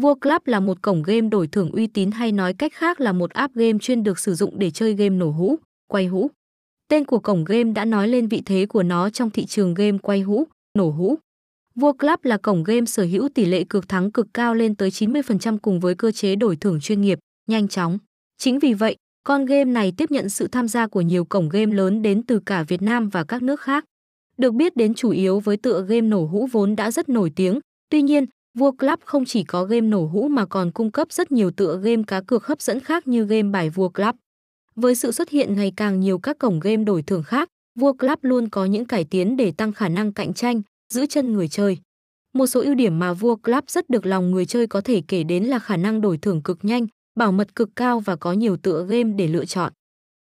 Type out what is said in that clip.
Vua Club là một cổng game đổi thưởng uy tín hay nói cách khác là một app game chuyên được sử dụng để chơi game nổ hũ, quay hũ. Tên của cổng game đã nói lên vị thế của nó trong thị trường game quay hũ, nổ hũ. Vua Club là cổng game sở hữu tỷ lệ cược thắng cực cao lên tới 90% cùng với cơ chế đổi thưởng chuyên nghiệp, nhanh chóng. Chính vì vậy, con game này tiếp nhận sự tham gia của nhiều cổng game lớn đến từ cả Việt Nam và các nước khác. Được biết đến chủ yếu với tựa game nổ hũ vốn đã rất nổi tiếng, tuy nhiên, Vua Club không chỉ có game nổ hũ mà còn cung cấp rất nhiều tựa game cá cược hấp dẫn khác như game bài Vua Club. Với sự xuất hiện ngày càng nhiều các cổng game đổi thưởng khác, Vua Club luôn có những cải tiến để tăng khả năng cạnh tranh, giữ chân người chơi. Một số ưu điểm mà Vua Club rất được lòng người chơi có thể kể đến là khả năng đổi thưởng cực nhanh, bảo mật cực cao và có nhiều tựa game để lựa chọn.